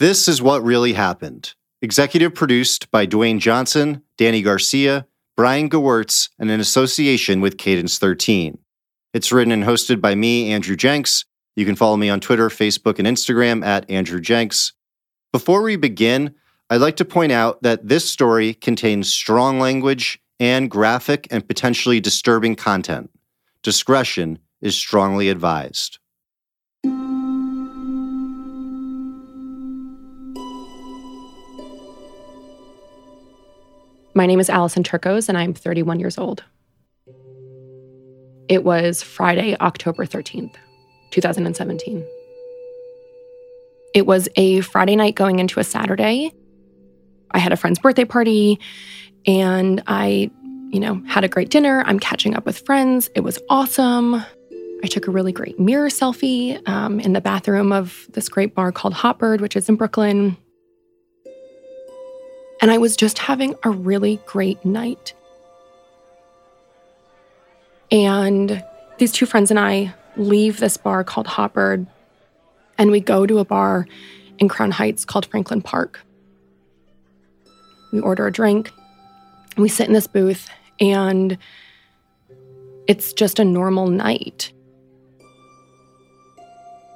This is what really happened. Executive produced by Dwayne Johnson, Dany Garcia, Brian Gewirtz, and in association with Cadence 13. It's written and hosted by me, Andrew Jenks. You can follow me on Twitter, Facebook, and Instagram at Andrew Jenks. Before we begin, I'd like to point out that this story contains strong language and graphic and potentially disturbing content. Discretion is strongly advised. My name is Alison Turkos, and I'm 31 years old. It was Friday, October 13th, 2017. It was a Friday night going into a Saturday. I had a friend's birthday party, and I, you know, had a great dinner. I'm catching up with friends. It was awesome. I took a really great mirror selfie um, in the bathroom of this great bar called Hotbird, which is in Brooklyn. And I was just having a really great night. And these two friends and I leave this bar called Hotbird and we go to a bar in Crown Heights called Franklin Park. We order a drink, we sit in this booth, and it's just a normal night.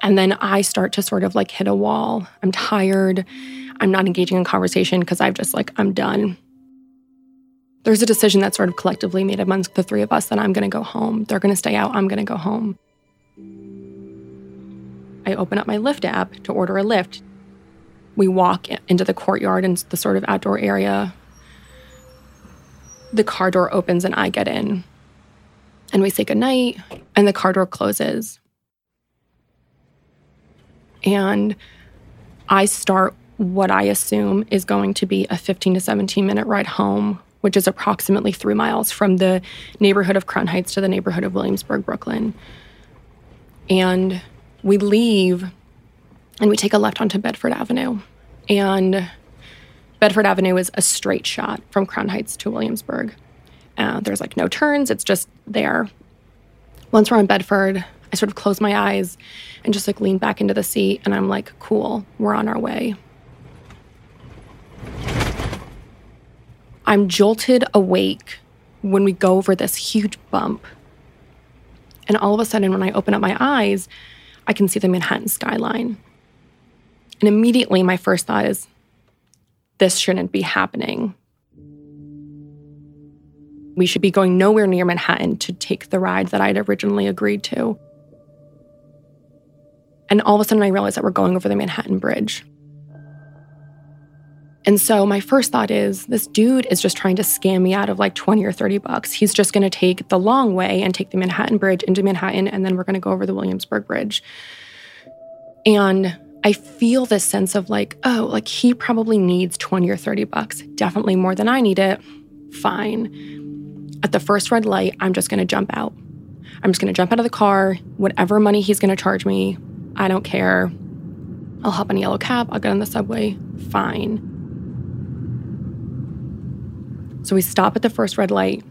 And then I start to sort of like hit a wall. I'm tired. I'm not engaging in conversation because I've just like, I'm done. There's a decision that's sort of collectively made amongst the three of us that I'm going to go home. They're going to stay out. I'm going to go home. I open up my Lyft app to order a Lyft. We walk into the courtyard and the sort of outdoor area. The car door opens and I get in. And we say goodnight, and the car door closes. And I start what I assume is going to be a 15 to 17 minute ride home, which is approximately three miles from the neighborhood of Crown Heights to the neighborhood of Williamsburg, Brooklyn. And we leave and we take a left onto Bedford Avenue. And Bedford Avenue is a straight shot from Crown Heights to Williamsburg. Uh, there's like no turns, it's just there. Once we're on Bedford, I sort of close my eyes and just like lean back into the seat, and I'm like, cool, we're on our way. I'm jolted awake when we go over this huge bump. And all of a sudden, when I open up my eyes, I can see the Manhattan skyline. And immediately, my first thought is this shouldn't be happening. We should be going nowhere near Manhattan to take the ride that I'd originally agreed to. And all of a sudden, I realize that we're going over the Manhattan Bridge. And so my first thought is this dude is just trying to scam me out of like 20 or 30 bucks. He's just going to take the long way and take the Manhattan Bridge into Manhattan, and then we're going to go over the Williamsburg Bridge. And I feel this sense of like, oh, like he probably needs 20 or 30 bucks, definitely more than I need it. Fine. At the first red light, I'm just going to jump out. I'm just going to jump out of the car, whatever money he's going to charge me, I don't care. I'll hop on a yellow cab, I'll get on the subway, fine. So we stop at the first red light,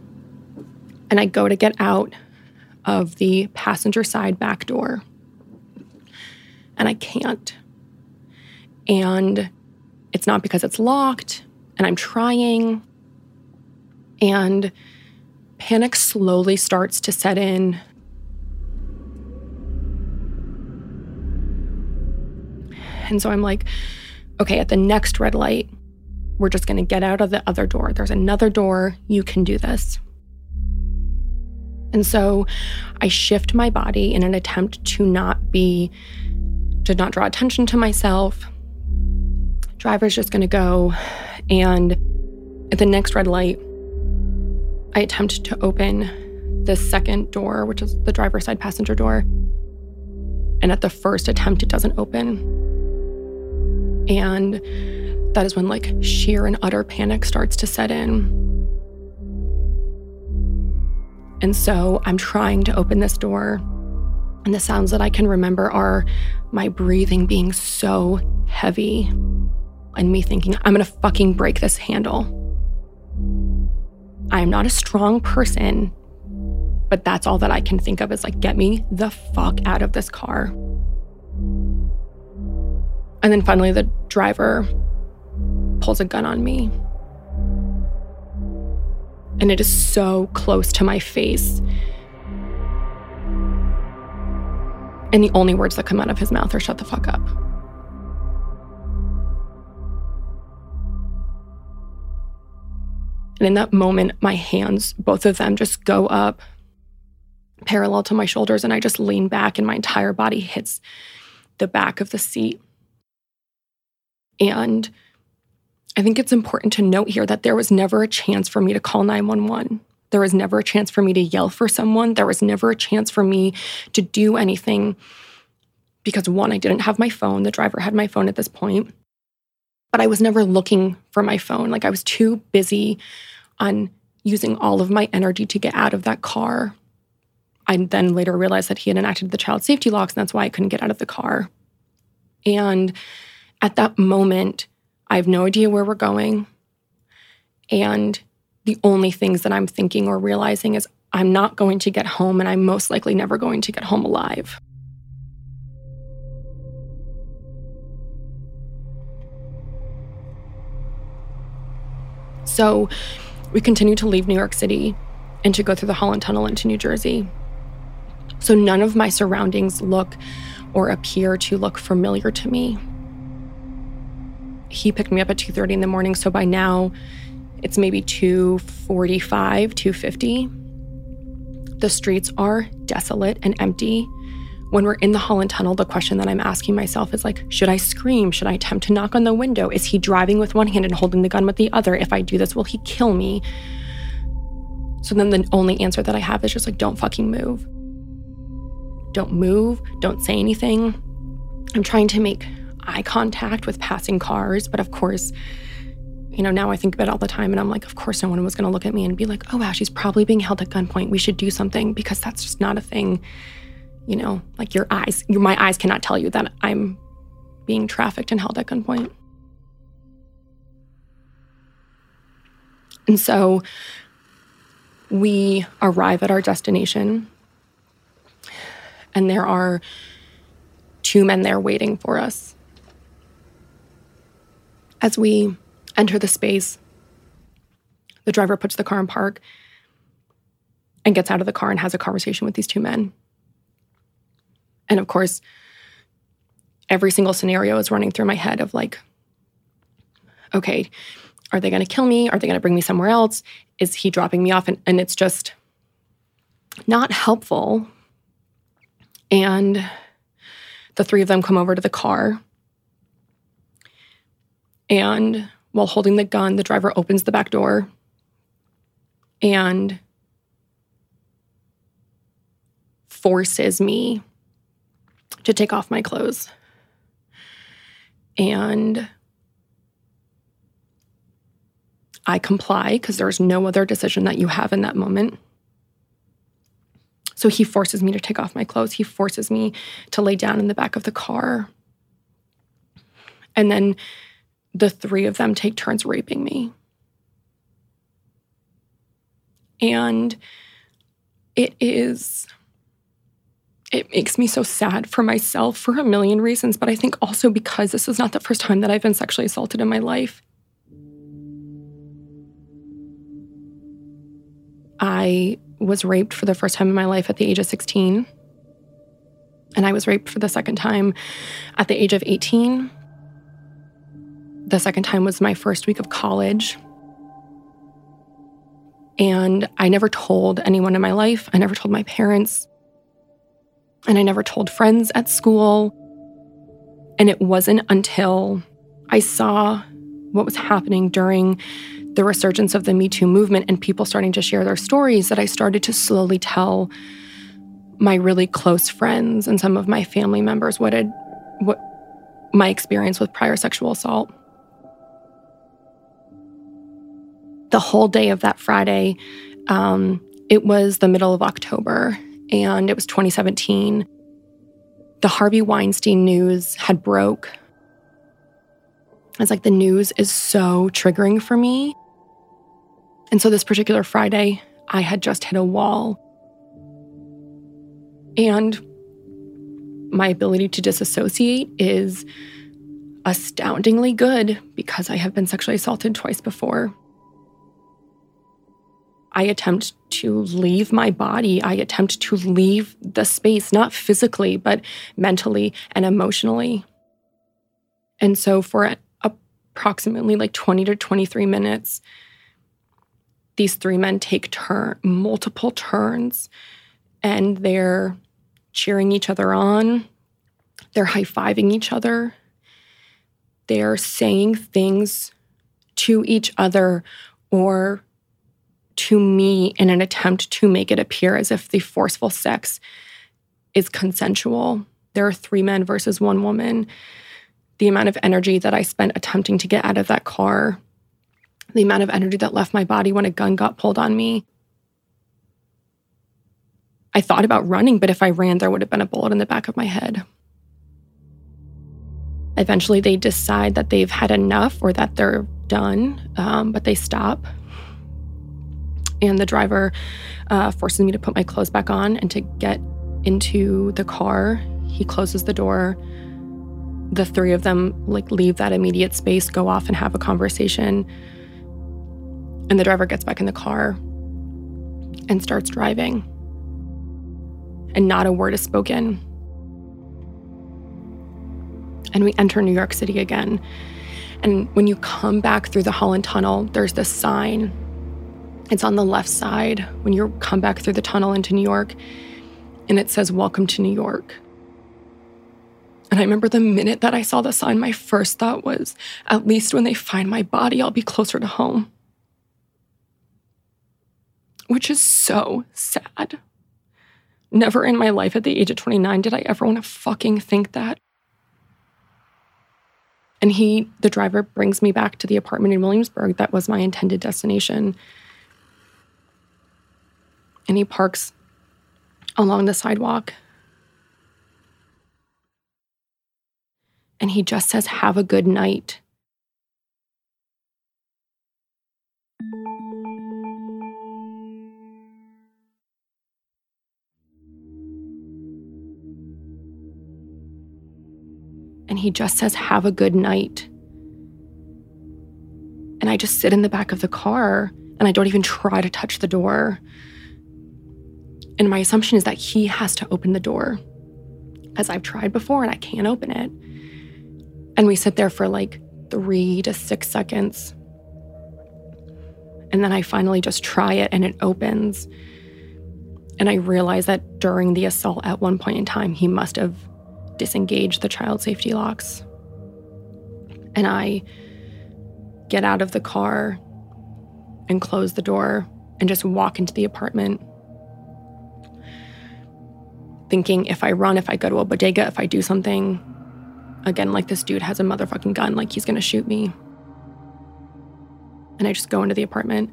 and I go to get out of the passenger side back door, and I can't. And it's not because it's locked, and I'm trying. And panic slowly starts to set in. And so I'm like, okay, at the next red light, we're just going to get out of the other door. There's another door. You can do this. And so I shift my body in an attempt to not be, to not draw attention to myself. Driver's just going to go. And at the next red light, I attempt to open the second door, which is the driver's side passenger door. And at the first attempt, it doesn't open. And that is when like sheer and utter panic starts to set in. And so I'm trying to open this door, and the sounds that I can remember are my breathing being so heavy and me thinking, I'm gonna fucking break this handle. I am not a strong person, but that's all that I can think of is like, get me the fuck out of this car. And then finally, the driver pulls a gun on me. And it is so close to my face. And the only words that come out of his mouth are shut the fuck up. And in that moment, my hands, both of them, just go up parallel to my shoulders. And I just lean back, and my entire body hits the back of the seat. And I think it's important to note here that there was never a chance for me to call 911. There was never a chance for me to yell for someone. There was never a chance for me to do anything because one, I didn't have my phone. The driver had my phone at this point, but I was never looking for my phone. Like I was too busy on using all of my energy to get out of that car. I then later realized that he had enacted the child safety locks, and that's why I couldn't get out of the car. And at that moment, I have no idea where we're going. And the only things that I'm thinking or realizing is I'm not going to get home, and I'm most likely never going to get home alive. So we continue to leave New York City and to go through the Holland Tunnel into New Jersey. So none of my surroundings look or appear to look familiar to me. He picked me up at 2:30 in the morning, so by now it's maybe 2:45, 2:50. The streets are desolate and empty. When we're in the Holland Tunnel, the question that I'm asking myself is like, should I scream? Should I attempt to knock on the window? Is he driving with one hand and holding the gun with the other? If I do this, will he kill me? So then the only answer that I have is just like, don't fucking move. Don't move. Don't say anything. I'm trying to make eye contact with passing cars, but of course, you know, now I think about it all the time and I'm like, of course, no one was going to look at me and be like, oh, wow, she's probably being held at gunpoint. We should do something because that's just not a thing. You know, like your eyes, your, my eyes cannot tell you that I'm being trafficked and held at gunpoint. And so we arrive at our destination and there are two men there waiting for us. As we enter the space, the driver puts the car in park and gets out of the car and has a conversation with these two men. And of course, every single scenario is running through my head of like, okay, are they going to kill me? Are they going to bring me somewhere else? Is he dropping me off? And, and it's just not helpful and the three of them come over to the car. And while holding the gun, the driver opens the back door and forces me to take off my clothes. And I comply because there's no other decision that you have in that moment. So he forces me to take off my clothes. He forces me to lay down in the back of the car. And then the three of them take turns raping me. And it is, it makes me so sad for myself for a million reasons, but I think also because this is not the first time that I've been sexually assaulted in my life. I was raped for the first time in my life at the age of 16. And I was raped for the second time at the age of 18. The second time was my first week of college. And I never told anyone in my life. I never told my parents. And I never told friends at school. And it wasn't until I saw what was happening during the resurgence of the Me Too movement and people starting to share their stories that I started to slowly tell my really close friends and some of my family members what had what my experience with prior sexual assault. The whole day of that Friday, um, it was the middle of October and it was 2017. The Harvey Weinstein news had broke. It's like the news is so triggering for me. And so this particular Friday, I had just hit a wall. And my ability to disassociate is astoundingly good because I have been sexually assaulted twice before. I attempt to leave my body. I attempt to leave the space, not physically, but mentally and emotionally. And so, for approximately like 20 to 23 minutes, these three men take turn multiple turns and they're cheering each other on they're high-fiving each other they're saying things to each other or to me in an attempt to make it appear as if the forceful sex is consensual there are three men versus one woman the amount of energy that i spent attempting to get out of that car the amount of energy that left my body when a gun got pulled on me. I thought about running, but if I ran, there would have been a bullet in the back of my head. Eventually, they decide that they've had enough or that they're done, um, but they stop. And the driver uh, forces me to put my clothes back on and to get into the car. He closes the door. The three of them like leave that immediate space, go off and have a conversation. And the driver gets back in the car and starts driving. And not a word is spoken. And we enter New York City again. And when you come back through the Holland Tunnel, there's this sign. It's on the left side when you come back through the tunnel into New York. And it says, Welcome to New York. And I remember the minute that I saw the sign, my first thought was, At least when they find my body, I'll be closer to home which is so sad. Never in my life at the age of 29 did I ever want to fucking think that. And he, the driver, brings me back to the apartment in Williamsburg that was my intended destination. And he parks along the sidewalk. And he just says, Have a good night. and he just says, Have a good night. And I just sit in the back of the car and I don't even try to touch the door. And my assumption is that he has to open the door, as I've tried before and I can't open it. And we sit there for like three to six seconds. And then I finally just try it and it opens. And I realize that during the assault at one point in time, he must have disengaged the child safety locks. And I get out of the car and close the door and just walk into the apartment. Thinking if I run, if I go to a bodega, if I do something, again, like this dude has a motherfucking gun, like he's gonna shoot me. And I just go into the apartment.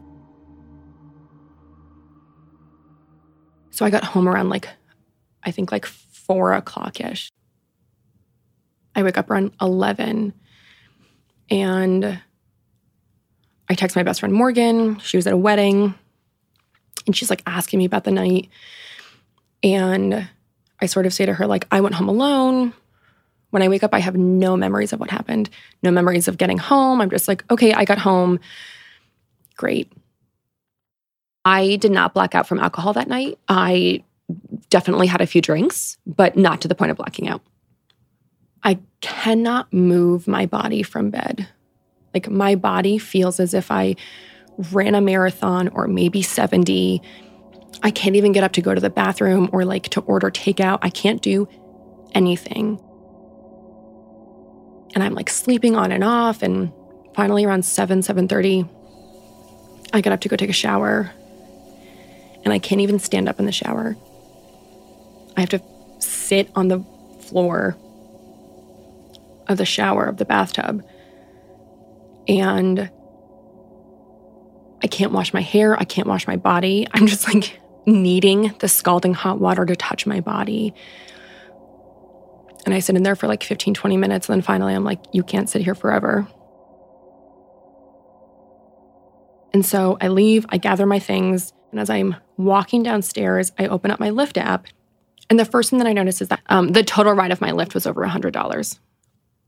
So I got home around like, I think like four o'clock ish. I wake up around 11 and I text my best friend Morgan. She was at a wedding and she's like asking me about the night. And I sort of say to her, like, I went home alone. When I wake up, I have no memories of what happened, no memories of getting home. I'm just like, okay, I got home. Great. I did not black out from alcohol that night. I definitely had a few drinks, but not to the point of blacking out. I cannot move my body from bed. Like my body feels as if I ran a marathon or maybe 70. I can't even get up to go to the bathroom or like to order takeout. I can't do anything. And I'm like sleeping on and off and finally around 7 7:30 I get up to go take a shower. And I can't even stand up in the shower. I have to sit on the floor of the shower of the bathtub. And I can't wash my hair. I can't wash my body. I'm just like needing the scalding hot water to touch my body. And I sit in there for like 15, 20 minutes. And then finally, I'm like, you can't sit here forever. And so I leave, I gather my things. And as I'm walking downstairs, I open up my Lyft app. And the first thing that I notice is that um, the total ride of my Lyft was over $100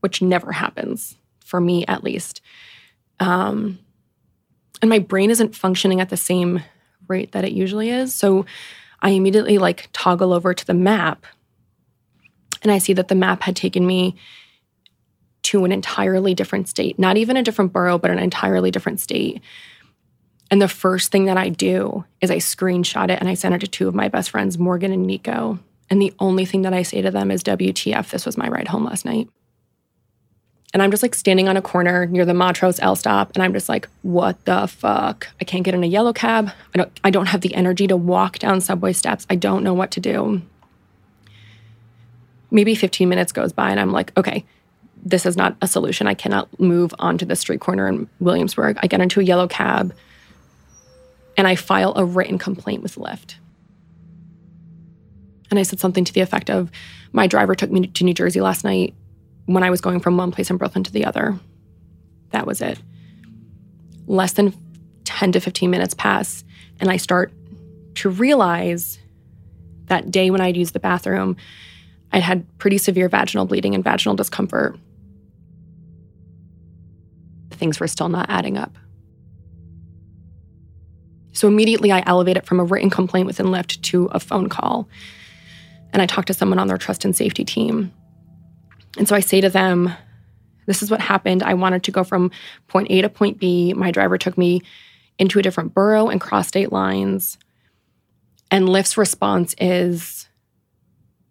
which never happens for me at least. Um, and my brain isn't functioning at the same rate that it usually is. So I immediately like toggle over to the map and I see that the map had taken me to an entirely different state, not even a different borough, but an entirely different state. And the first thing that I do is I screenshot it and I send it to two of my best friends, Morgan and Nico. And the only thing that I say to them is WTF, this was my ride home last night. And I'm just like standing on a corner near the Montrose L stop, and I'm just like, what the fuck? I can't get in a yellow cab. I don't I don't have the energy to walk down subway steps. I don't know what to do. Maybe 15 minutes goes by and I'm like, okay, this is not a solution. I cannot move onto the street corner in Williamsburg. I get into a yellow cab and I file a written complaint with Lyft. And I said something to the effect of, my driver took me to New Jersey last night when I was going from one place in Brooklyn to the other. That was it. Less than 10 to 15 minutes pass, and I start to realize that day when I'd used the bathroom, I'd had pretty severe vaginal bleeding and vaginal discomfort. Things were still not adding up. So immediately I elevate it from a written complaint within Lyft to a phone call. And I talk to someone on their trust and safety team. And so I say to them, this is what happened. I wanted to go from point A to point B. My driver took me into a different borough and cross state lines. And Lyft's response is,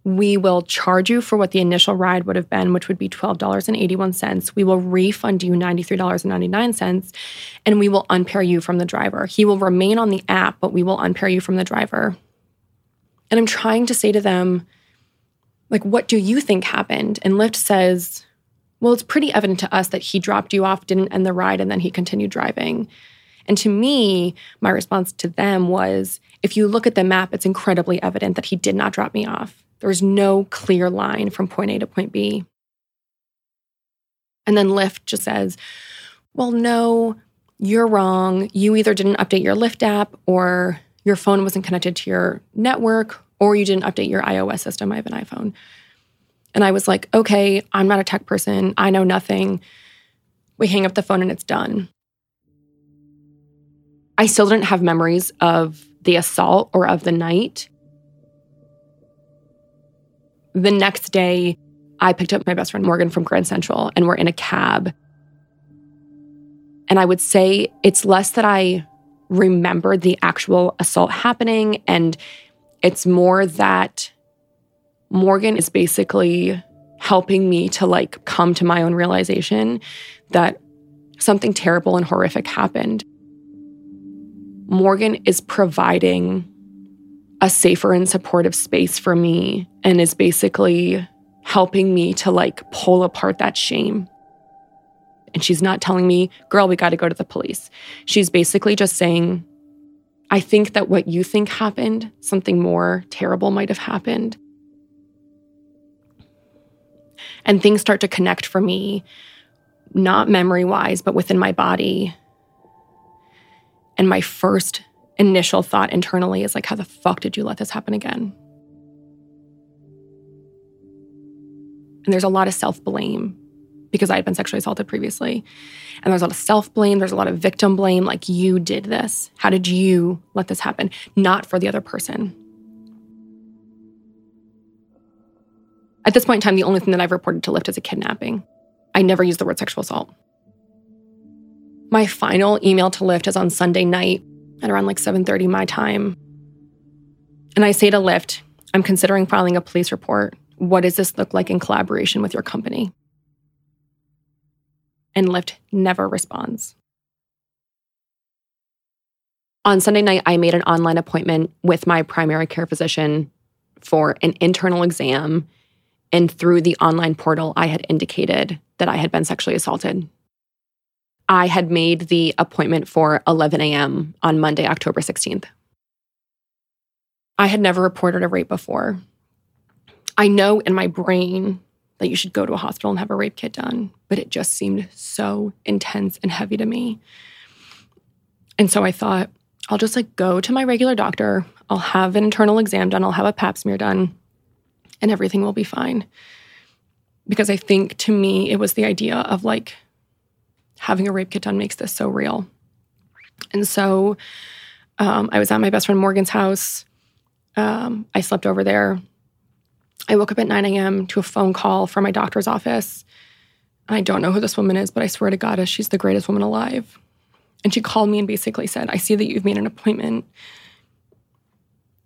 we will charge you for what the initial ride would have been, which would be $12.81. We will refund you $93.99, and we will unpair you from the driver. He will remain on the app, but we will unpair you from the driver. And I'm trying to say to them, like, what do you think happened? And Lyft says, well, it's pretty evident to us that he dropped you off, didn't end the ride, and then he continued driving. And to me, my response to them was if you look at the map, it's incredibly evident that he did not drop me off. There's no clear line from point A to point B. And then Lyft just says, well, no, you're wrong. You either didn't update your Lyft app or your phone wasn't connected to your network or you didn't update your iOS system. I have an iPhone. And I was like, okay, I'm not a tech person. I know nothing. We hang up the phone and it's done. I still didn't have memories of the assault or of the night. The next day, I picked up my best friend Morgan from Grand Central and we're in a cab. And I would say it's less that I remembered the actual assault happening and it's more that Morgan is basically helping me to like come to my own realization that something terrible and horrific happened. Morgan is providing a safer and supportive space for me and is basically helping me to like pull apart that shame. And she's not telling me, girl, we got to go to the police. She's basically just saying, I think that what you think happened, something more terrible might have happened. And things start to connect for me, not memory wise, but within my body. And my first initial thought internally is like, how the fuck did you let this happen again? And there's a lot of self blame because I had been sexually assaulted previously. And there's a lot of self blame, there's a lot of victim blame like, you did this. How did you let this happen? Not for the other person. At this point in time, the only thing that I've reported to Lyft is a kidnapping. I never use the word sexual assault. My final email to Lyft is on Sunday night at around like 7:30 my time. And I say to Lyft, I'm considering filing a police report. What does this look like in collaboration with your company? And Lyft never responds. On Sunday night, I made an online appointment with my primary care physician for an internal exam. And through the online portal, I had indicated that I had been sexually assaulted. I had made the appointment for 11 a.m. on Monday, October 16th. I had never reported a rape before. I know in my brain that you should go to a hospital and have a rape kit done. But it just seemed so intense and heavy to me. And so I thought, I'll just like go to my regular doctor. I'll have an internal exam done. I'll have a pap smear done and everything will be fine. because I think to me, it was the idea of like having a rape kit done makes this so real. And so um, I was at my best friend Morgan's house. Um, I slept over there. I woke up at 9 a.m. to a phone call from my doctor's office. I don't know who this woman is, but I swear to God, uh, she's the greatest woman alive. And she called me and basically said, I see that you've made an appointment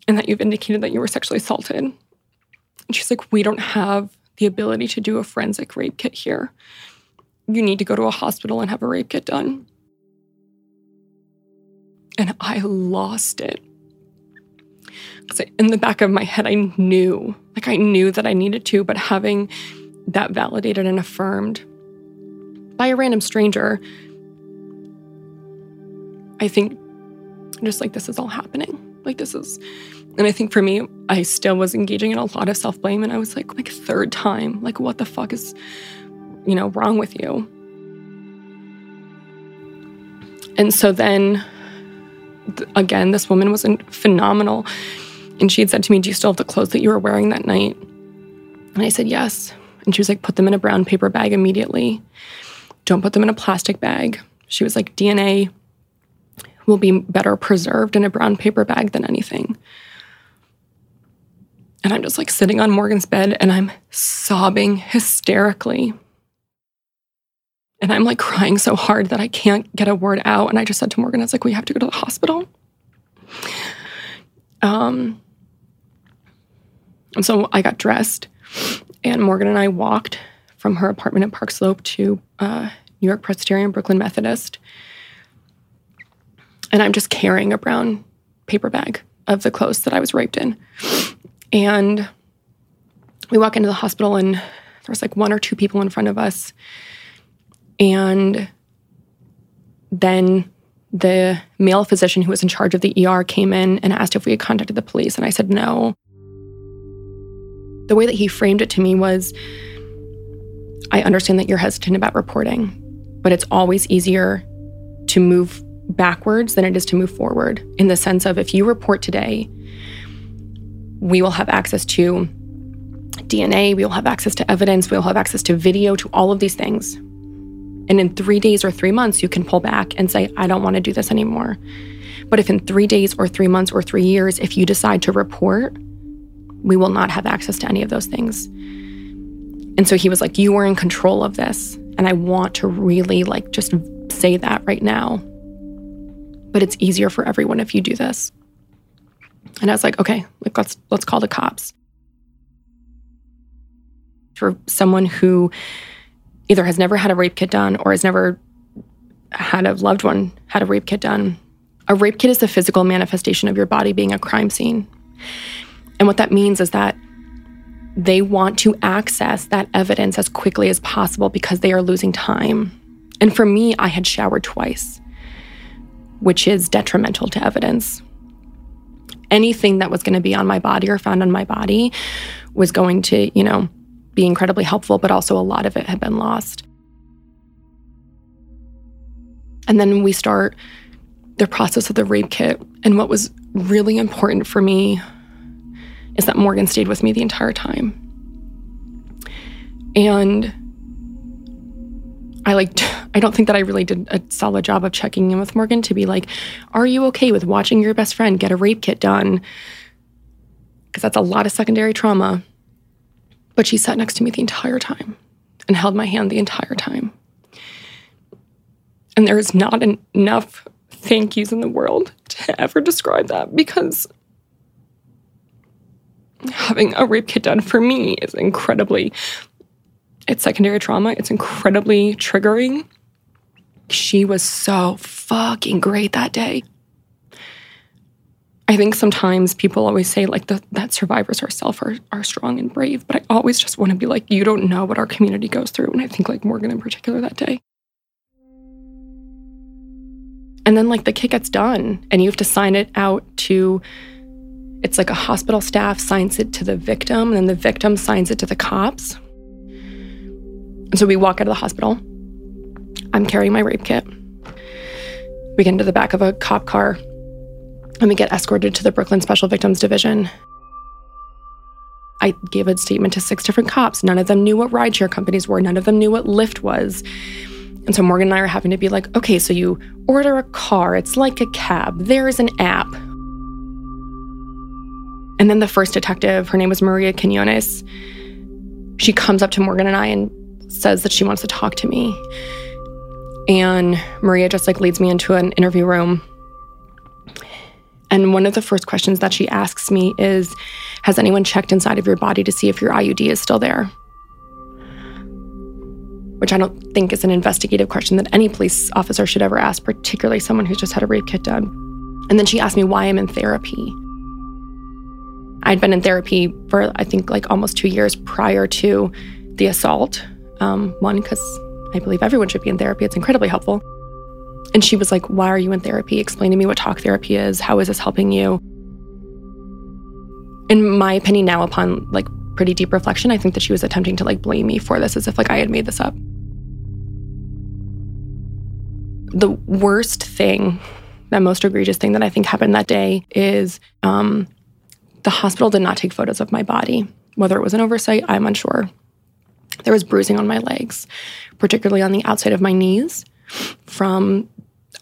and that you've indicated that you were sexually assaulted. And she's like, We don't have the ability to do a forensic rape kit here. You need to go to a hospital and have a rape kit done. And I lost it. Because in the back of my head, I knew, like, I knew that I needed to, but having that validated and affirmed by a random stranger, I think just like this is all happening. Like, this is, and I think for me, I still was engaging in a lot of self blame. And I was like, like, third time, like, what the fuck is, you know, wrong with you? And so then again, this woman was phenomenal. And she had said to me, Do you still have the clothes that you were wearing that night? And I said, Yes. And she was like, Put them in a brown paper bag immediately. Don't put them in a plastic bag. She was like, DNA will be better preserved in a brown paper bag than anything. And I'm just like sitting on Morgan's bed and I'm sobbing hysterically. And I'm like crying so hard that I can't get a word out. And I just said to Morgan, I was like, we have to go to the hospital. Um, and so I got dressed, and Morgan and I walked from her apartment at Park Slope to uh, New York Presbyterian Brooklyn Methodist. And I'm just carrying a brown paper bag of the clothes that I was raped in. And we walk into the hospital, and there was like one or two people in front of us. And then the male physician who was in charge of the ER came in and asked if we had contacted the police. And I said no. The way that he framed it to me was I understand that you're hesitant about reporting, but it's always easier to move backwards than it is to move forward in the sense of if you report today, we will have access to DNA, we will have access to evidence, we will have access to video, to all of these things. And in three days or three months, you can pull back and say, I don't want to do this anymore. But if in three days or three months or three years, if you decide to report, we will not have access to any of those things. And so he was like, You are in control of this. And I want to really like just say that right now. But it's easier for everyone if you do this. And I was like, okay, like let's let's call the cops. For someone who either has never had a rape kit done or has never had a loved one had a rape kit done. A rape kit is the physical manifestation of your body being a crime scene. And what that means is that they want to access that evidence as quickly as possible because they are losing time. And for me, I had showered twice, which is detrimental to evidence. Anything that was going to be on my body or found on my body was going to, you know, be incredibly helpful, but also a lot of it had been lost. And then we start the process of the rape kit. And what was really important for me is that Morgan stayed with me the entire time. And I like, I don't think that I really did a solid job of checking in with Morgan to be like, are you okay with watching your best friend get a rape kit done? Because that's a lot of secondary trauma. But she sat next to me the entire time and held my hand the entire time. And there is not en- enough thank yous in the world to ever describe that because having a rape kit done for me is incredibly it's secondary trauma. It's incredibly triggering. She was so fucking great that day I think sometimes people always say like the, that survivors ourselves are, are strong and brave, but I always just want to be like, you don't know what our community goes through. And I think like Morgan in particular that day. And then like the kit gets done and you have to sign it out to it's like a hospital staff signs it to the victim and then the victim signs it to the cops. And so we walk out of the hospital. I'm carrying my rape kit. We get into the back of a cop car and we get escorted to the Brooklyn Special Victims Division. I gave a statement to six different cops. None of them knew what rideshare companies were. None of them knew what Lyft was. And so Morgan and I are having to be like, okay, so you order a car, it's like a cab, there's an app. And then the first detective, her name was Maria Quinones, she comes up to Morgan and I and says that she wants to talk to me. And Maria just like leads me into an interview room. And one of the first questions that she asks me is Has anyone checked inside of your body to see if your IUD is still there? Which I don't think is an investigative question that any police officer should ever ask, particularly someone who's just had a rape kit done. And then she asked me why I'm in therapy. I'd been in therapy for, I think, like almost two years prior to the assault. Um, one, because I believe everyone should be in therapy, it's incredibly helpful. And she was like, Why are you in therapy? Explain to me what talk therapy is. How is this helping you? In my opinion, now upon like pretty deep reflection, I think that she was attempting to like blame me for this as if like I had made this up. The worst thing, the most egregious thing that I think happened that day is um, the hospital did not take photos of my body. Whether it was an oversight, I'm unsure. There was bruising on my legs, particularly on the outside of my knees from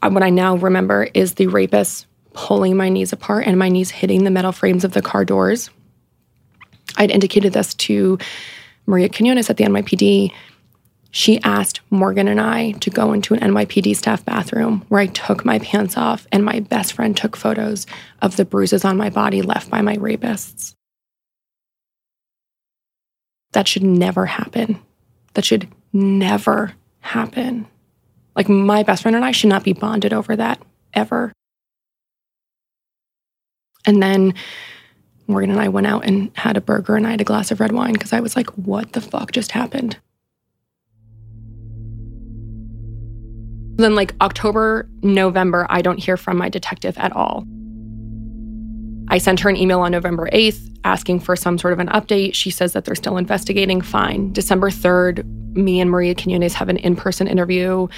uh, what I now remember is the rapist pulling my knees apart and my knees hitting the metal frames of the car doors. I'd indicated this to Maria Quinones at the NYPD. She asked Morgan and I to go into an NYPD staff bathroom where I took my pants off and my best friend took photos of the bruises on my body left by my rapists. That should never happen. That should never happen. Like my best friend and I should not be bonded over that ever. And then Morgan and I went out and had a burger and I had a glass of red wine because I was like, what the fuck just happened? Then, like October, November, I don't hear from my detective at all. I sent her an email on November 8th asking for some sort of an update. She says that they're still investigating. Fine. December 3rd, me and Maria Quinones have an in person interview.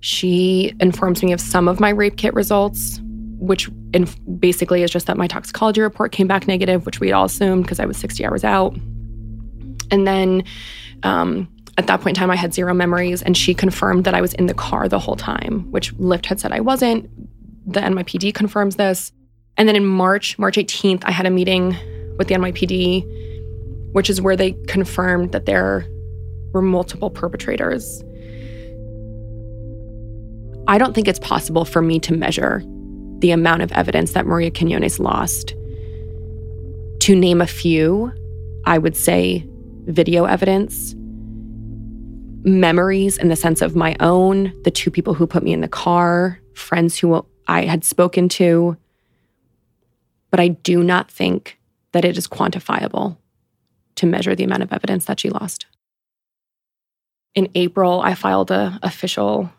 She informs me of some of my rape kit results, which basically is just that my toxicology report came back negative, which we all assumed because I was 60 hours out. And then um, at that point in time, I had zero memories, and she confirmed that I was in the car the whole time, which Lyft had said I wasn't. The NYPD confirms this. And then in March, March 18th, I had a meeting with the NYPD, which is where they confirmed that there were multiple perpetrators. I don't think it's possible for me to measure the amount of evidence that Maria Quinones lost. To name a few, I would say video evidence, memories in the sense of my own, the two people who put me in the car, friends who I had spoken to. But I do not think that it is quantifiable to measure the amount of evidence that she lost. In April, I filed a official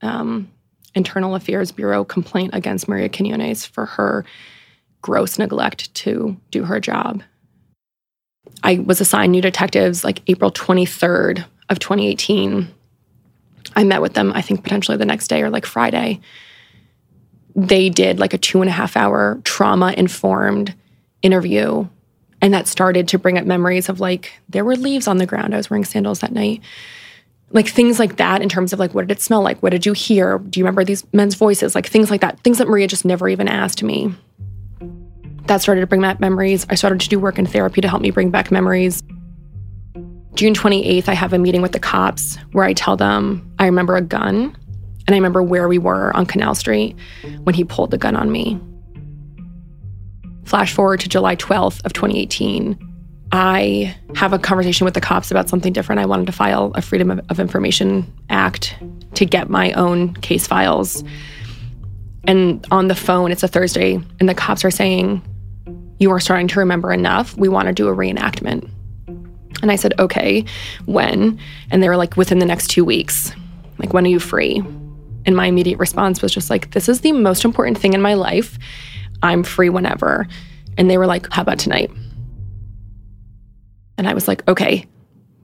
um, Internal Affairs Bureau complaint against Maria Quinones for her gross neglect to do her job. I was assigned new detectives like April 23rd of 2018. I met with them, I think potentially the next day or like Friday. They did like a two and a half hour trauma informed interview. And that started to bring up memories of like, there were leaves on the ground. I was wearing sandals that night. Like things like that, in terms of like, what did it smell like? What did you hear? Do you remember these men's voices? Like things like that, things that Maria just never even asked me. That started to bring back memories. I started to do work in therapy to help me bring back memories. June 28th, I have a meeting with the cops where I tell them I remember a gun and I remember where we were on Canal Street when he pulled the gun on me. Flash forward to July 12th of 2018. I have a conversation with the cops about something different. I wanted to file a Freedom of Information Act to get my own case files. And on the phone, it's a Thursday, and the cops are saying, You are starting to remember enough. We want to do a reenactment. And I said, Okay, when? And they were like, Within the next two weeks. Like, when are you free? And my immediate response was just like, This is the most important thing in my life. I'm free whenever. And they were like, How about tonight? And I was like, Okay,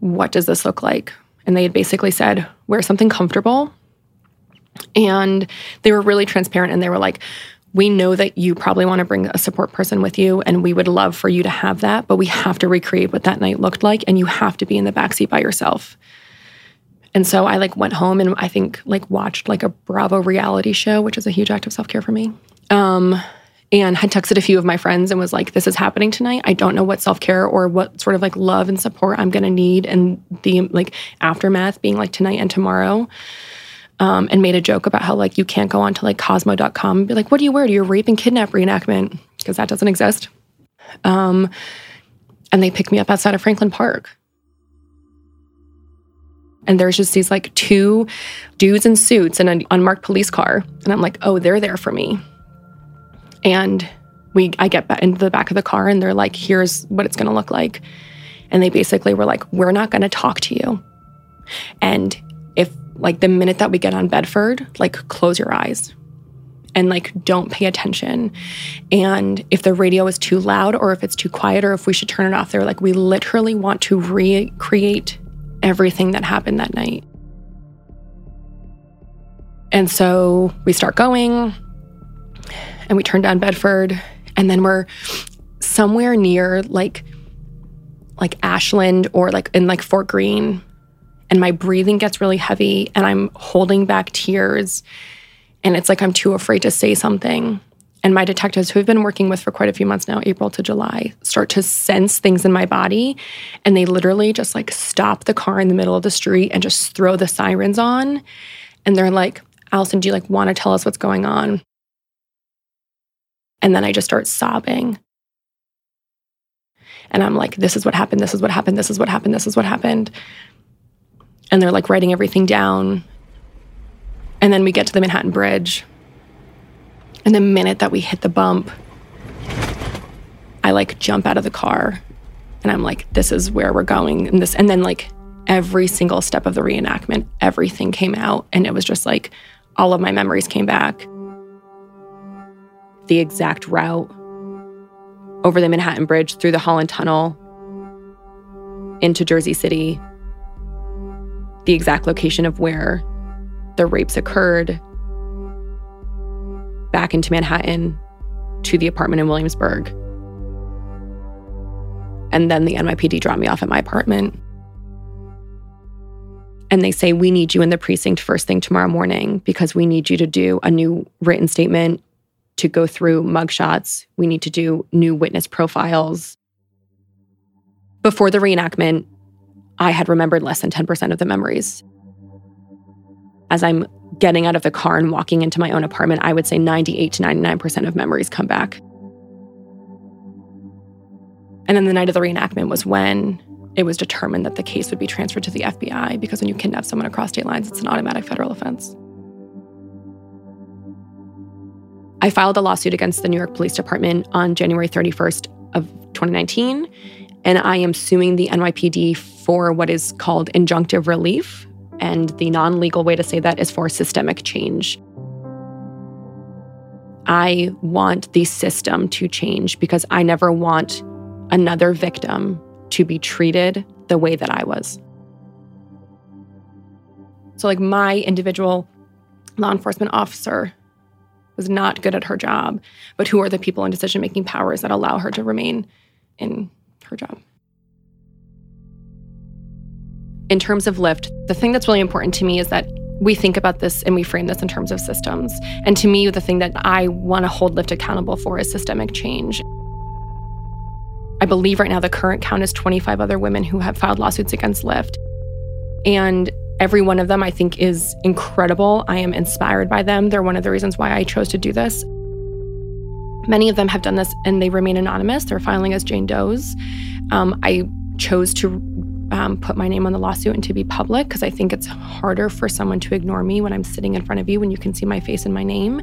what does this look like? And they had basically said, Wear something comfortable. And they were really transparent and they were like, we know that you probably want to bring a support person with you, and we would love for you to have that, but we have to recreate what that night looked like, and you have to be in the backseat by yourself. And so I like went home and I think like watched like a Bravo reality show, which is a huge act of self care for me. Um, and had texted a few of my friends and was like, "This is happening tonight. I don't know what self care or what sort of like love and support I'm gonna need, and the like aftermath being like tonight and tomorrow." um, and made a joke about how like you can't go onto like Cosmo.com and be like, "What do you wear Do you rape and kidnap reenactment?" Because that doesn't exist. Um, and they picked me up outside of Franklin Park. And there's just these like two dudes in suits in an unmarked police car. And I'm like, oh, they're there for me. And we I get back into the back of the car and they're like, here's what it's gonna look like. And they basically were like, we're not gonna talk to you. And if like the minute that we get on Bedford, like close your eyes and like don't pay attention. And if the radio is too loud or if it's too quiet or if we should turn it off, they're like, we literally want to recreate everything that happened that night. And so we start going and we turn down Bedford and then we're somewhere near like like Ashland or like in like Fort Greene and my breathing gets really heavy and I'm holding back tears. And it's like I'm too afraid to say something. And my detectives, who have been working with for quite a few months now, April to July, start to sense things in my body. And they literally just like stop the car in the middle of the street and just throw the sirens on. And they're like, Alison, do you like want to tell us what's going on? And then I just start sobbing. And I'm like, this is what happened. This is what happened. This is what happened. This is what happened and they're like writing everything down. And then we get to the Manhattan Bridge. And the minute that we hit the bump, I like jump out of the car and I'm like, this is where we're going. And this, and then like every single step of the reenactment, everything came out. And it was just like all of my memories came back. The exact route over the Manhattan Bridge, through the Holland Tunnel, into Jersey City, the exact location of where the rapes occurred back into Manhattan to the apartment in Williamsburg. And then the NYPD dropped me off at my apartment. And they say, We need you in the precinct first thing tomorrow morning because we need you to do a new written statement to go through mugshots. We need to do new witness profiles. Before the reenactment, I had remembered less than 10% of the memories. As I'm getting out of the car and walking into my own apartment, I would say 98 to 99% of memories come back. And then the night of the reenactment was when it was determined that the case would be transferred to the FBI because when you kidnap someone across state lines, it's an automatic federal offense. I filed a lawsuit against the New York Police Department on January 31st of 2019 and I am suing the NYPD for what is called injunctive relief. And the non legal way to say that is for systemic change. I want the system to change because I never want another victim to be treated the way that I was. So, like, my individual law enforcement officer was not good at her job, but who are the people in decision making powers that allow her to remain in her job. In terms of Lyft, the thing that's really important to me is that we think about this and we frame this in terms of systems. And to me, the thing that I want to hold Lyft accountable for is systemic change. I believe right now the current count is 25 other women who have filed lawsuits against Lyft. And every one of them I think is incredible. I am inspired by them. They're one of the reasons why I chose to do this. Many of them have done this and they remain anonymous. They're filing as Jane Doe's. Um, I chose to um, put my name on the lawsuit and to be public because I think it's harder for someone to ignore me when I'm sitting in front of you when you can see my face and my name.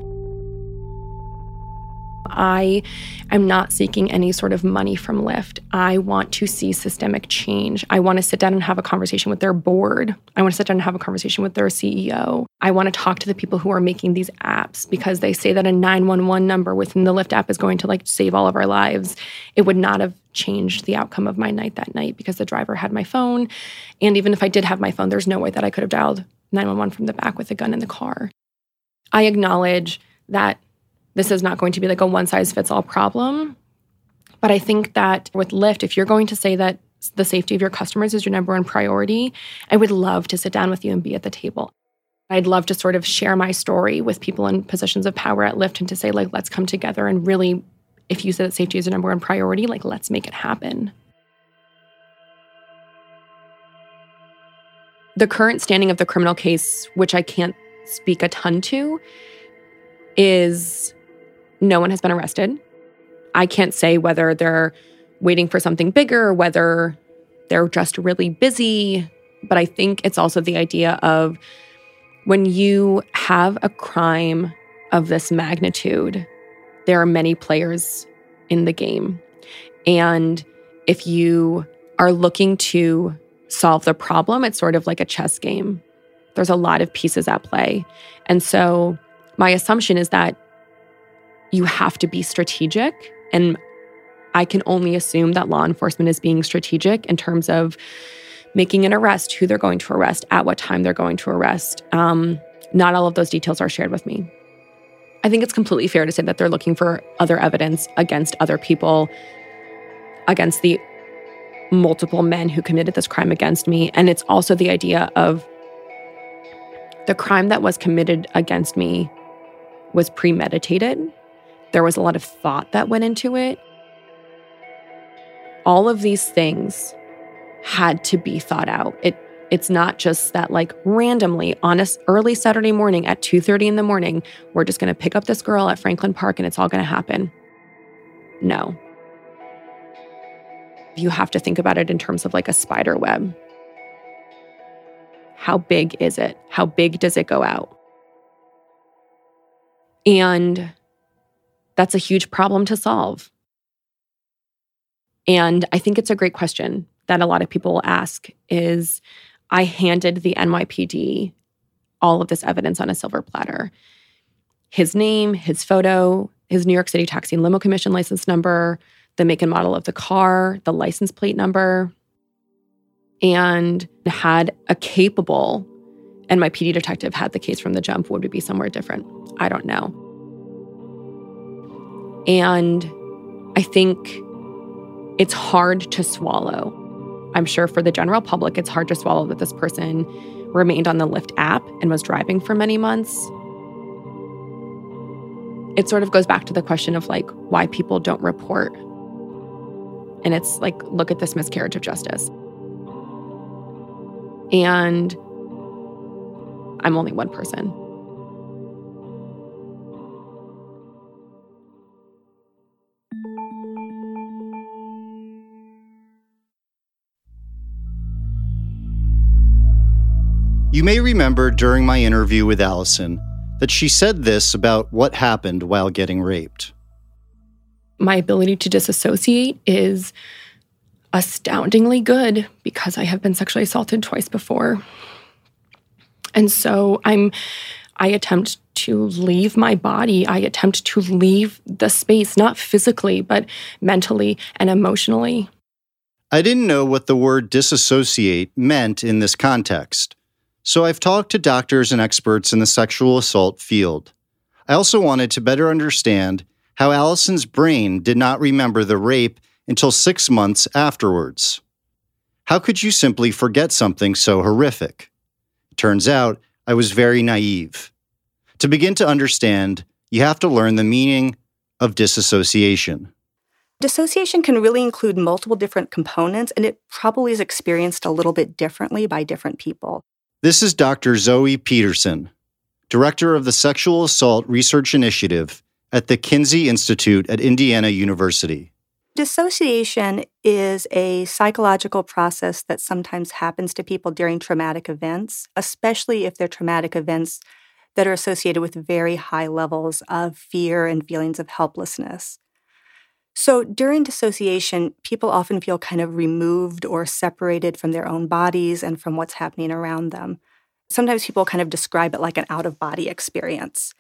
I am not seeking any sort of money from Lyft. I want to see systemic change. I want to sit down and have a conversation with their board. I want to sit down and have a conversation with their CEO. I want to talk to the people who are making these apps because they say that a 911 number within the Lyft app is going to like save all of our lives. It would not have changed the outcome of my night that night because the driver had my phone. And even if I did have my phone, there's no way that I could have dialed 911 from the back with a gun in the car. I acknowledge that this is not going to be like a one size fits all problem. But I think that with Lyft, if you're going to say that the safety of your customers is your number one priority, I would love to sit down with you and be at the table. I'd love to sort of share my story with people in positions of power at Lyft and to say, like, let's come together and really, if you say that safety is your number one priority, like, let's make it happen. The current standing of the criminal case, which I can't speak a ton to, is no one has been arrested. I can't say whether they're waiting for something bigger whether they're just really busy. But I think it's also the idea of when you have a crime of this magnitude, there are many players in the game. And if you are looking to solve the problem, it's sort of like a chess game. There's a lot of pieces at play. And so my assumption is that you have to be strategic. And I can only assume that law enforcement is being strategic in terms of making an arrest, who they're going to arrest, at what time they're going to arrest. Um, not all of those details are shared with me. I think it's completely fair to say that they're looking for other evidence against other people, against the multiple men who committed this crime against me. And it's also the idea of the crime that was committed against me was premeditated. There was a lot of thought that went into it. All of these things had to be thought out. It it's not just that like randomly on a early Saturday morning at 2:30 in the morning, we're just going to pick up this girl at Franklin Park and it's all going to happen. No. You have to think about it in terms of like a spider web. How big is it? How big does it go out? And that's a huge problem to solve. And I think it's a great question that a lot of people ask is I handed the NYPD all of this evidence on a silver platter. His name, his photo, his New York City Taxi and Limo Commission license number, the make and model of the car, the license plate number, and had a capable NYPD detective had the case from the jump, would it be somewhere different? I don't know. And I think it's hard to swallow I'm sure for the general public, it's hard to swallow that this person remained on the Lyft app and was driving for many months. It sort of goes back to the question of like why people don't report. And it's like, look at this miscarriage of justice. And I'm only one person. You may remember during my interview with Alison that she said this about what happened while getting raped. My ability to disassociate is astoundingly good because I have been sexually assaulted twice before. And so I'm I attempt to leave my body. I attempt to leave the space, not physically, but mentally and emotionally. I didn't know what the word disassociate meant in this context. So I've talked to doctors and experts in the sexual assault field. I also wanted to better understand how Alison's brain did not remember the rape until six months afterwards. How could you simply forget something so horrific? It turns out I was very naive. To begin to understand, you have to learn the meaning of disassociation. Dissociation can really include multiple different components, and it probably is experienced a little bit differently by different people. This is Dr. Zoe Peterson, Director of the Sexual Assault Research Initiative at the Kinsey Institute at Indiana University. Dissociation is a psychological process that sometimes happens to people during traumatic events, especially if they're traumatic events that are associated with very high levels of fear and feelings of helplessness. So during dissociation, people often feel kind of removed or separated from their own bodies and from what's happening around them. Sometimes people kind of describe it like an out of body experience.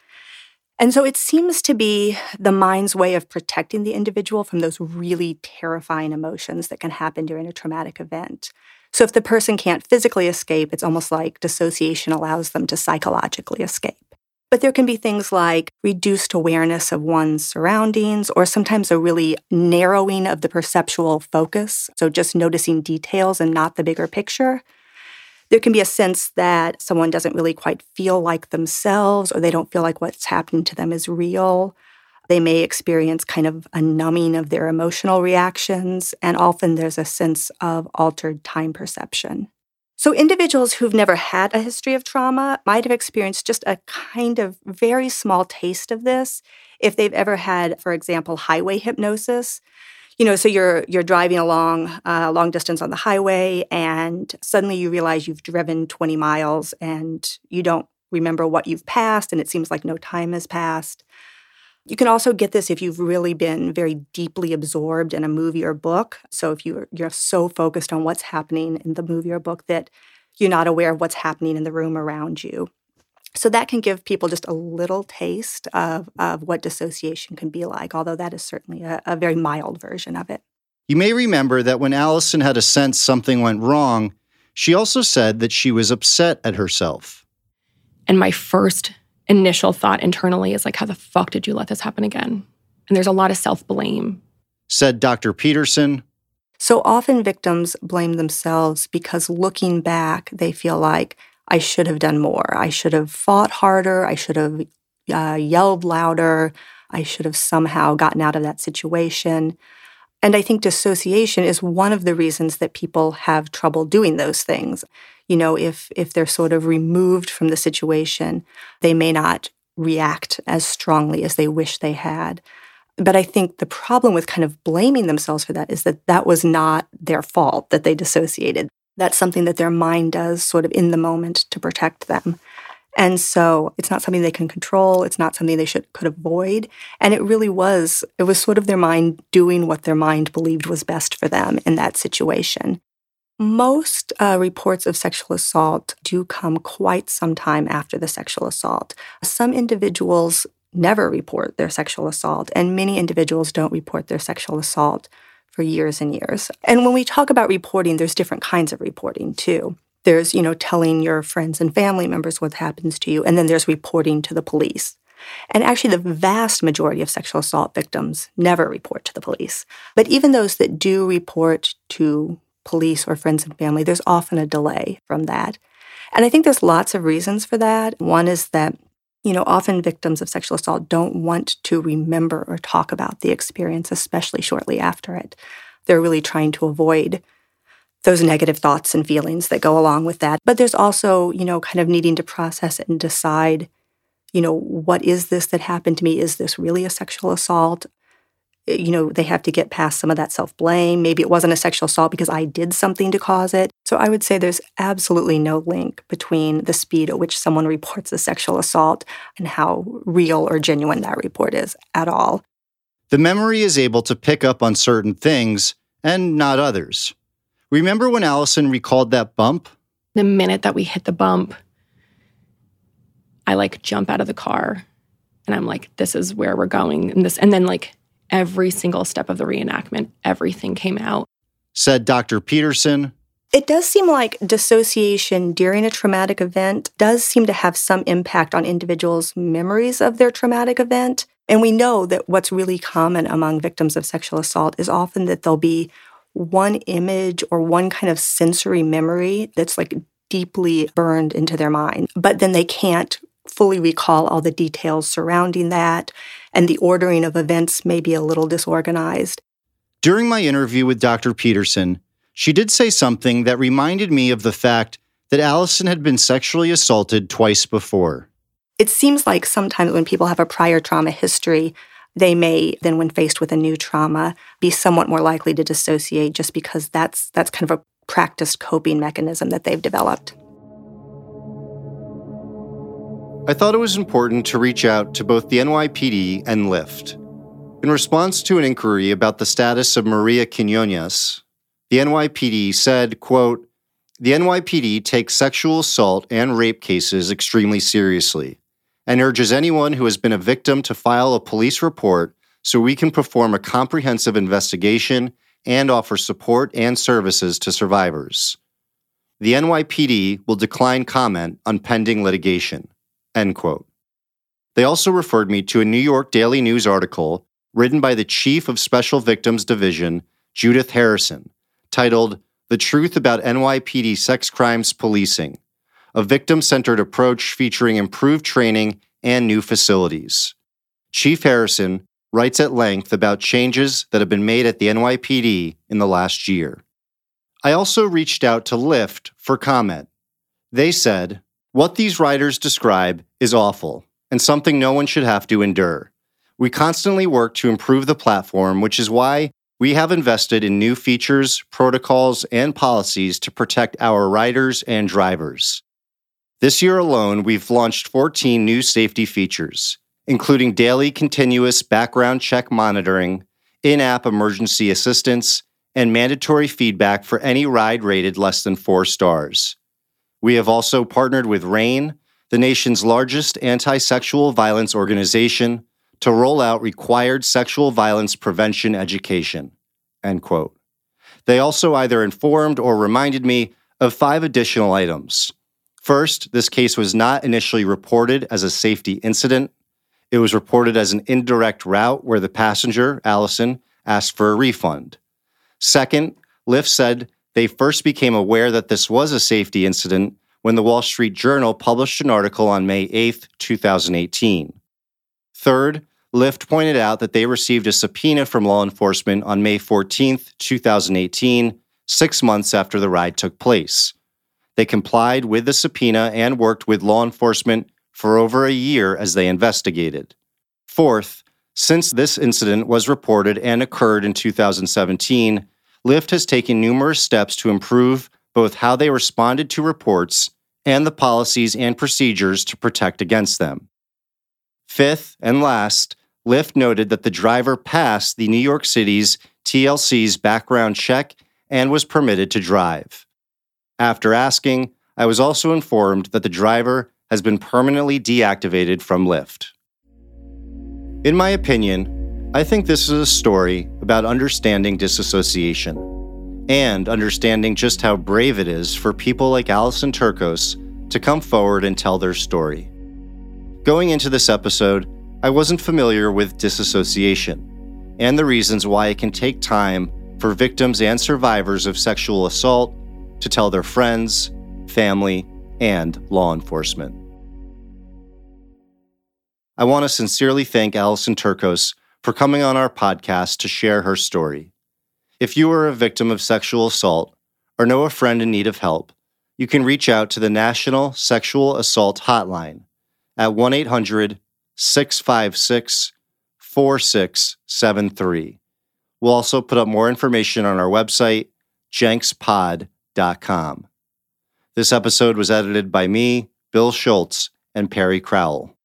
And so it seems to be the mind's way of protecting the individual from those really terrifying emotions that can happen during a traumatic event. So if the person can't physically escape, it's almost like dissociation allows them to psychologically escape. But there can be things like reduced awareness of one's surroundings, or sometimes a really narrowing of the perceptual focus. So just noticing details and not the bigger picture. There can be a sense that someone doesn't really quite feel like themselves, or they don't feel like what's happening to them is real. They may experience kind of a numbing of their emotional reactions, and often there's a sense of altered time perception. So, individuals who've never had a history of trauma might have experienced just a kind of very small taste of this if they've ever had, for example, highway hypnosis. You know, so you're you're driving along uh, long distance on the highway, and suddenly you realize you've driven 20 miles, and you don't remember what you've passed, and it seems like no time has passed. You can also get this if you've really been very deeply absorbed in a movie or book. So if you're you're so focused on what's happening in the movie or book that you're not aware of what's happening in the room around you. So that can give people just a little taste of, of what dissociation can be like, although that is certainly a, a very mild version of it. You may remember that when Alison had a sense something went wrong, she also said that she was upset at herself. And my first initial thought internally is like, how the fuck did you let this happen again? And there's a lot of self blame. Said Dr. Peterson. So often victims blame themselves because looking back, they feel like, I should have done more. I should have fought harder. I should have uh, yelled louder. I should have somehow gotten out of that situation. And I think dissociation is one of the reasons that people have trouble doing those things you know, if if they're sort of removed from the situation, they may not react as strongly as they wish they had. But I think the problem with kind of blaming themselves for that is that that was not their fault that they dissociated. That's something that their mind does sort of in the moment to protect them. And so it's not something they can control. It's not something they should could avoid. And it really was, it was sort of their mind doing what their mind believed was best for them in that situation. Most uh, reports of sexual assault do come quite some time after the sexual assault. Some individuals never report their sexual assault, and many individuals don't report their sexual assault for years and years. And when we talk about reporting, there's different kinds of reporting too. There's, you know, telling your friends and family members what happens to you, and then there's reporting to the police. And actually, the vast majority of sexual assault victims never report to the police. But even those that do report to police or friends and family, there's often a delay from that. And I think there's lots of reasons for that. One is that, you know, often victims of sexual assault don't want to remember or talk about the experience, especially shortly after it. They're really trying to avoid those negative thoughts and feelings that go along with that. But there's also, you know, kind of needing to process it and decide, you know, what is this that happened to me? Is this really a sexual assault? Eh, you know, they have to get past some of that self blame. Maybe it wasn't a sexual assault because I did something to cause it. So I would say there's absolutely no link between the speed at which someone reports a sexual assault and how real or genuine that report is at all. The memory is able to pick up on certain things and not others. Remember when Alison recalled that bump? The minute that we hit the bump, I like jump out of the car and I'm like, this is where we're going. And this, and then like every single step of the reenactment, everything came out. Said Dr. Peterson. It does seem like dissociation during a traumatic event does seem to have some impact on individuals' memories of their traumatic event. And we know that what's really common among victims of sexual assault is often that there'll be one image or one kind of sensory memory that's like deeply burned into their mind, but then they can't fully recall all the details surrounding that, and the ordering of events may be a little disorganized. During my interview with Dr. Peterson, she did say something that reminded me of the fact that Alison had been sexually assaulted twice before. It seems like sometimes when people have a prior trauma history, they may then when faced with a new trauma be somewhat more likely to dissociate just because that's that's kind of a practiced coping mechanism that they've developed. I thought it was important to reach out to both the NYPD and Lyft. In response to an inquiry about the status of Maria Quinones, the NYPD said, quote, the NYPD takes sexual assault and rape cases extremely seriously and urges anyone who has been a victim to file a police report so we can perform a comprehensive investigation and offer support and services to survivors. The NYPD will decline comment on pending litigation. End quote. They also referred me to a New York Daily News article written by the Chief of Special Victims Division, Judith Harrison, titled The Truth About NYPD Sex Crimes Policing, a victim centered approach featuring improved training and new facilities. Chief Harrison writes at length about changes that have been made at the NYPD in the last year. I also reached out to Lyft for comment. They said, What these writers describe is awful and something no one should have to endure. We constantly work to improve the platform, which is why we have invested in new features, protocols, and policies to protect our riders and drivers. This year alone, we've launched 14 new safety features including daily continuous background check monitoring, in app emergency assistance, and mandatory feedback for any ride rated less than four stars. We have also partnered with RAINN, the nation's largest anti sexual violence organization, to roll out required sexual violence prevention education. End quote. They also either informed or reminded me of five additional items. First, this case was not initially reported as a safety incident. It was reported as an indirect route where the passenger, Alison, asked for a refund. Second, Lyft said they first became aware that this was a safety incident when the Wall Street Journal published an article on May 8, 2018. Third, Lyft pointed out that they received a subpoena from law enforcement on May 14, 2018, six months after the ride took place. They complied with the subpoena and worked with law enforcement for over a year as they investigated. Fourth, since this incident was reported and occurred in 2017, Lyft has taken numerous steps to improve both how they responded to reports and the policies and procedures to protect against them. Fifth and last, Lyft noted that the driver passed the New York City's TLC's background check and was permitted to drive. After asking, I was also informed that the driver has been permanently deactivated from Lyft. In my opinion, I think this is a story about understanding disassociation and understanding just how brave it is for people like Alison Turkos to come forward and tell their story. Going into this episode, I wasn't familiar with disassociation and the reasons why it can take time for victims and survivors of sexual assault to tell their friends, family, and law enforcement. I want to sincerely thank Alison Turkos for coming on our podcast to share her story. If you are a victim of sexual assault or know a friend in need of help, you can reach out to the National Sexual Assault Hotline at 1 800 656 4673. We'll also put up more information on our website, jenkspod.com. This episode was edited by me, Bill Schultz, and Perry Crowell.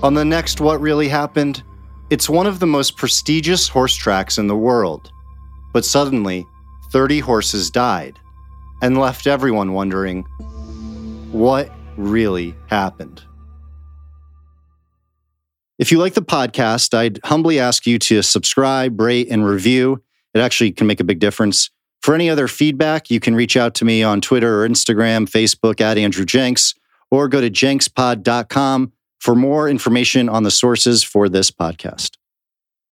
On the next What Really Happened, it's one of the most prestigious horse tracks in the world. But suddenly, 30 horses died and left everyone wondering what really happened. If you like the podcast, I'd humbly ask you to subscribe, rate, and review. It actually can make a big difference. For any other feedback, you can reach out to me on Twitter or Instagram, Facebook at Andrew Jenks, or go to jenkspod.com for more information on the sources for this podcast.